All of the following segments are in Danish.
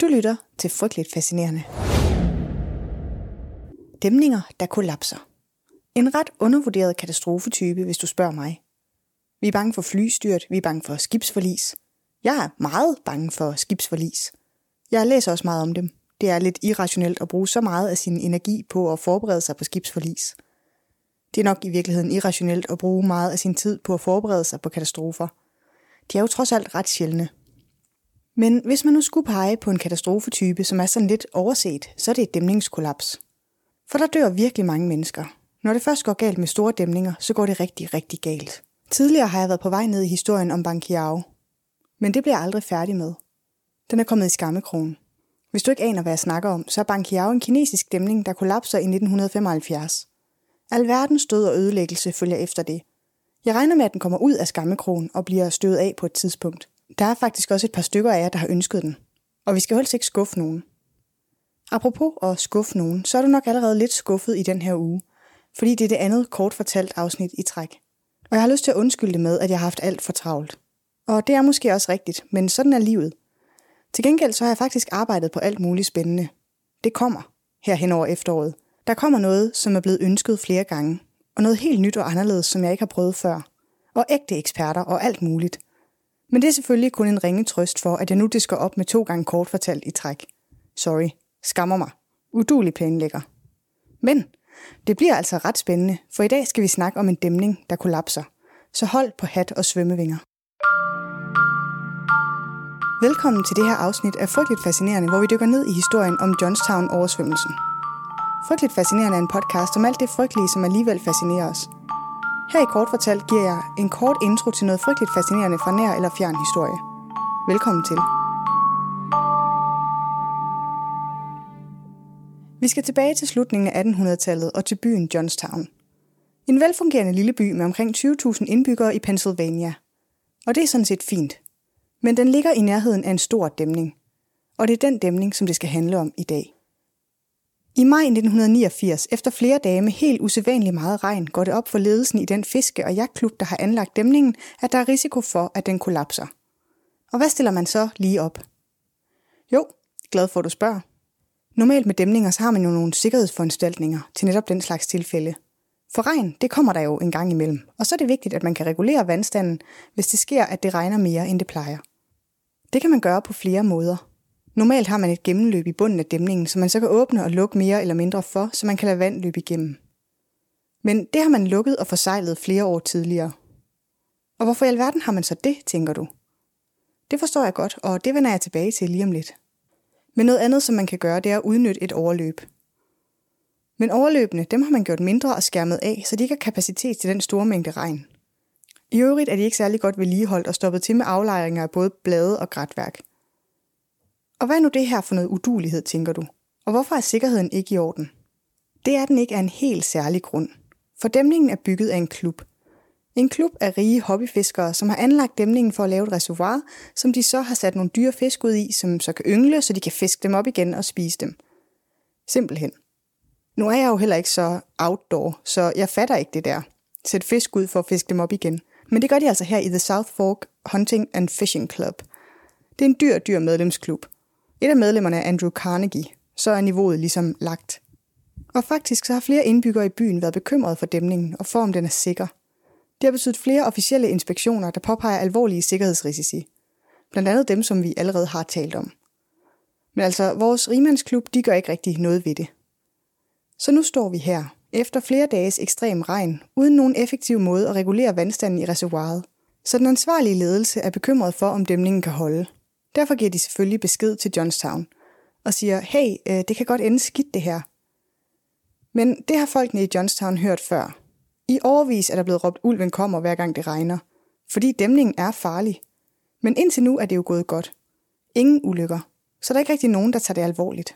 Du lytter til Frygteligt Fascinerende. Dæmninger, der kollapser. En ret undervurderet katastrofetype, hvis du spørger mig. Vi er bange for flystyrt, vi er bange for skibsforlis. Jeg er meget bange for skibsforlis. Jeg læser også meget om dem. Det er lidt irrationelt at bruge så meget af sin energi på at forberede sig på skibsforlis. Det er nok i virkeligheden irrationelt at bruge meget af sin tid på at forberede sig på katastrofer. De er jo trods alt ret sjældne. Men hvis man nu skulle pege på en katastrofetype, som er sådan lidt overset, så er det et dæmningskollaps. For der dør virkelig mange mennesker. Når det først går galt med store dæmninger, så går det rigtig, rigtig galt. Tidligere har jeg været på vej ned i historien om Bankiao. Men det bliver jeg aldrig færdig med. Den er kommet i skammekrogen. Hvis du ikke aner, hvad jeg snakker om, så er Bankiao en kinesisk dæmning, der kollapser i 1975. Alverdens død og ødelæggelse følger efter det. Jeg regner med, at den kommer ud af skammekrogen og bliver støvet af på et tidspunkt. Der er faktisk også et par stykker af jer, der har ønsket den. Og vi skal helst ikke skuffe nogen. Apropos at skuffe nogen, så er du nok allerede lidt skuffet i den her uge, fordi det er det andet kort fortalt afsnit i træk. Og jeg har lyst til at undskylde det med, at jeg har haft alt for travlt. Og det er måske også rigtigt, men sådan er livet. Til gengæld så har jeg faktisk arbejdet på alt muligt spændende. Det kommer her hen over efteråret. Der kommer noget, som er blevet ønsket flere gange, og noget helt nyt og anderledes, som jeg ikke har prøvet før. Og ægte eksperter og alt muligt. Men det er selvfølgelig kun en ringe trøst for, at jeg nu disker op med to gange kort fortalt i træk. Sorry. Skammer mig. Udulig planlægger. Men det bliver altså ret spændende, for i dag skal vi snakke om en dæmning, der kollapser. Så hold på hat og svømmevinger. Velkommen til det her afsnit af Frygteligt Fascinerende, hvor vi dykker ned i historien om Johnstown-oversvømmelsen. Frygteligt Fascinerende er en podcast om alt det frygtelige, som alligevel fascinerer os. Her i Kort Fortalt giver jeg en kort intro til noget frygteligt fascinerende fra nær eller fjern historie. Velkommen til. Vi skal tilbage til slutningen af 1800-tallet og til byen Johnstown. En velfungerende lille by med omkring 20.000 indbyggere i Pennsylvania. Og det er sådan set fint. Men den ligger i nærheden af en stor dæmning. Og det er den dæmning, som det skal handle om i dag. I maj 1989, efter flere dage med helt usædvanligt meget regn, går det op for ledelsen i den fiske- og jagtklub, der har anlagt dæmningen, at der er risiko for, at den kollapser. Og hvad stiller man så lige op? Jo, glad for at du spørger. Normalt med dæmninger, så har man jo nogle sikkerhedsforanstaltninger til netop den slags tilfælde. For regn, det kommer der jo en gang imellem, og så er det vigtigt, at man kan regulere vandstanden, hvis det sker, at det regner mere, end det plejer. Det kan man gøre på flere måder. Normalt har man et gennemløb i bunden af dæmningen, som man så kan åbne og lukke mere eller mindre for, så man kan lade vand løbe igennem. Men det har man lukket og forsejlet flere år tidligere. Og hvorfor i alverden har man så det, tænker du? Det forstår jeg godt, og det vender jeg tilbage til lige om lidt. Men noget andet, som man kan gøre, det er at udnytte et overløb. Men overløbene, dem har man gjort mindre og skærmet af, så de ikke har kapacitet til den store mængde regn. I øvrigt er de ikke særlig godt vedligeholdt og stoppet til med aflejringer af både blade og grætværk. Og hvad er nu det her for noget udulighed, tænker du? Og hvorfor er sikkerheden ikke i orden? Det er den ikke af en helt særlig grund. For dæmningen er bygget af en klub. En klub af rige hobbyfiskere, som har anlagt dæmningen for at lave et reservoir, som de så har sat nogle dyre fisk ud i, som så kan yngle, så de kan fiske dem op igen og spise dem. Simpelthen. Nu er jeg jo heller ikke så outdoor, så jeg fatter ikke det der. Sæt fisk ud for at fiske dem op igen. Men det gør de altså her i The South Fork Hunting and Fishing Club. Det er en dyr, dyr medlemsklub. Et af medlemmerne er Andrew Carnegie. Så er niveauet ligesom lagt. Og faktisk så har flere indbyggere i byen været bekymrede for dæmningen og for om den er sikker. Det har betydet flere officielle inspektioner, der påpeger alvorlige sikkerhedsrisici. Blandt andet dem, som vi allerede har talt om. Men altså, vores rimandsklub, de gør ikke rigtig noget ved det. Så nu står vi her, efter flere dages ekstrem regn, uden nogen effektiv måde at regulere vandstanden i reservoiret. Så den ansvarlige ledelse er bekymret for, om dæmningen kan holde. Derfor giver de selvfølgelig besked til Johnstown og siger, hey, øh, det kan godt ende skidt det her. Men det har folkene i Johnstown hørt før. I overvis er der blevet råbt, ulven kommer hver gang det regner, fordi dæmningen er farlig. Men indtil nu er det jo gået godt. Ingen ulykker, så der er ikke rigtig nogen, der tager det alvorligt.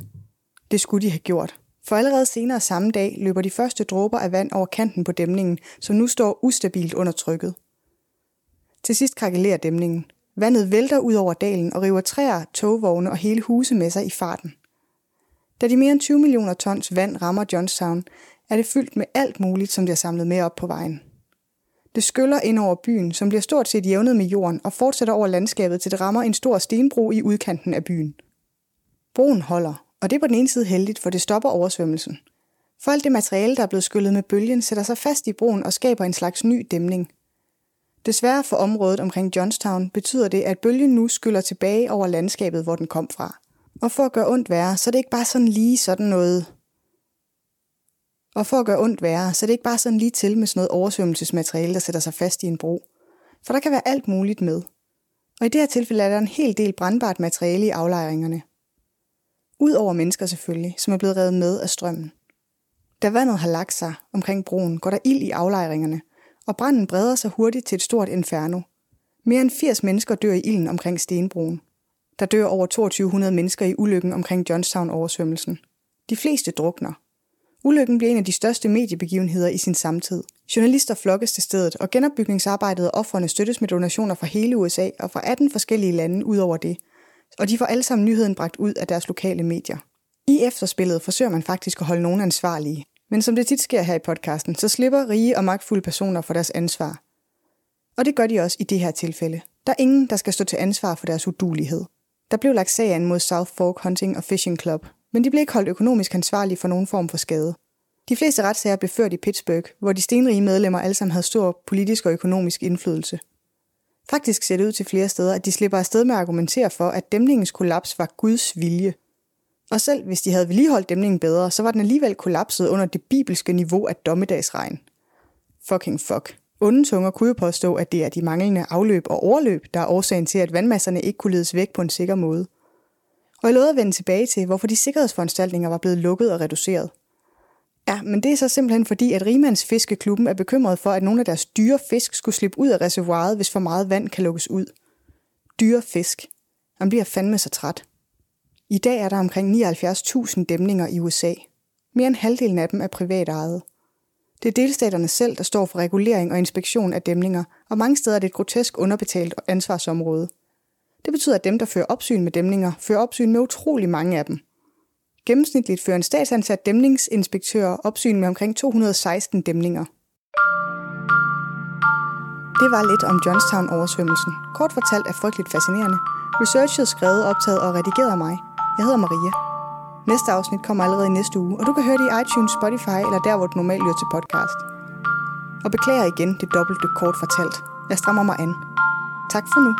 Det skulle de have gjort. For allerede senere samme dag løber de første dråber af vand over kanten på dæmningen, som nu står ustabilt under trykket. Til sidst krakelerer dæmningen. Vandet vælter ud over dalen og river træer, togvogne og hele huse med sig i farten. Da de mere end 20 millioner tons vand rammer Johnstown, er det fyldt med alt muligt, som de har samlet med op på vejen. Det skyller ind over byen, som bliver stort set jævnet med jorden og fortsætter over landskabet, til det rammer en stor stenbro i udkanten af byen. Broen holder, og det er på den ene side heldigt, for det stopper oversvømmelsen. For alt det materiale, der er blevet skyllet med bølgen, sætter sig fast i broen og skaber en slags ny dæmning. Desværre for området omkring Johnstown betyder det, at bølgen nu skyller tilbage over landskabet, hvor den kom fra. Og for at gøre ondt værre, så er det ikke bare sådan lige sådan noget... Og for at gøre ondt værre, så er det ikke bare sådan lige til med sådan noget oversvømmelsesmateriale, der sætter sig fast i en bro. For der kan være alt muligt med. Og i det her tilfælde er der en hel del brandbart materiale i aflejringerne. Udover mennesker selvfølgelig, som er blevet revet med af strømmen. Da vandet har lagt sig omkring broen, går der ild i aflejringerne, og branden breder sig hurtigt til et stort inferno. Mere end 80 mennesker dør i ilden omkring Stenbroen. Der dør over 2200 mennesker i ulykken omkring Johnstown-oversvømmelsen. De fleste drukner. Ulykken bliver en af de største mediebegivenheder i sin samtid. Journalister flokkes til stedet, og genopbygningsarbejdet og offrene støttes med donationer fra hele USA og fra 18 forskellige lande ud over det. Og de får alle sammen nyheden bragt ud af deres lokale medier. I efterspillet forsøger man faktisk at holde nogen ansvarlige. Men som det tit sker her i podcasten, så slipper rige og magtfulde personer for deres ansvar. Og det gør de også i det her tilfælde. Der er ingen, der skal stå til ansvar for deres udulighed. Der blev lagt sagen mod South Fork Hunting og Fishing Club, men de blev ikke holdt økonomisk ansvarlige for nogen form for skade. De fleste retssager blev ført i Pittsburgh, hvor de stenrige medlemmer alle sammen havde stor politisk og økonomisk indflydelse. Faktisk ser det ud til flere steder, at de slipper afsted med at argumentere for, at dæmningens kollaps var Guds vilje. Og selv hvis de havde vedligeholdt dæmningen bedre, så var den alligevel kollapset under det bibelske niveau af dommedagsregn. Fucking fuck. Onde tunger kunne jo påstå, at det er de manglende afløb og overløb, der er årsagen til, at vandmasserne ikke kunne ledes væk på en sikker måde. Og jeg lovede at vende tilbage til, hvorfor de sikkerhedsforanstaltninger var blevet lukket og reduceret. Ja, men det er så simpelthen fordi, at Rimands Fiskeklubben er bekymret for, at nogle af deres dyre fisk skulle slippe ud af reservoiret, hvis for meget vand kan lukkes ud. Dyre fisk. Han bliver fandme så træt. I dag er der omkring 79.000 dæmninger i USA. Mere end halvdelen af dem er privatejet. Det er delstaterne selv, der står for regulering og inspektion af dæmninger, og mange steder er det et grotesk underbetalt ansvarsområde. Det betyder, at dem, der fører opsyn med dæmninger, fører opsyn med utrolig mange af dem. Gennemsnitligt fører en statsansat dæmningsinspektør opsyn med omkring 216 dæmninger. Det var lidt om Johnstown-oversvømmelsen. Kort fortalt er frygteligt fascinerende. Researchet skrevet, optaget og redigeret af mig. Jeg hedder Maria. Næste afsnit kommer allerede i næste uge, og du kan høre det i iTunes, Spotify eller der, hvor du normalt lytter til podcast. Og beklager igen det dobbelte kort fortalt. Jeg strammer mig an. Tak for nu.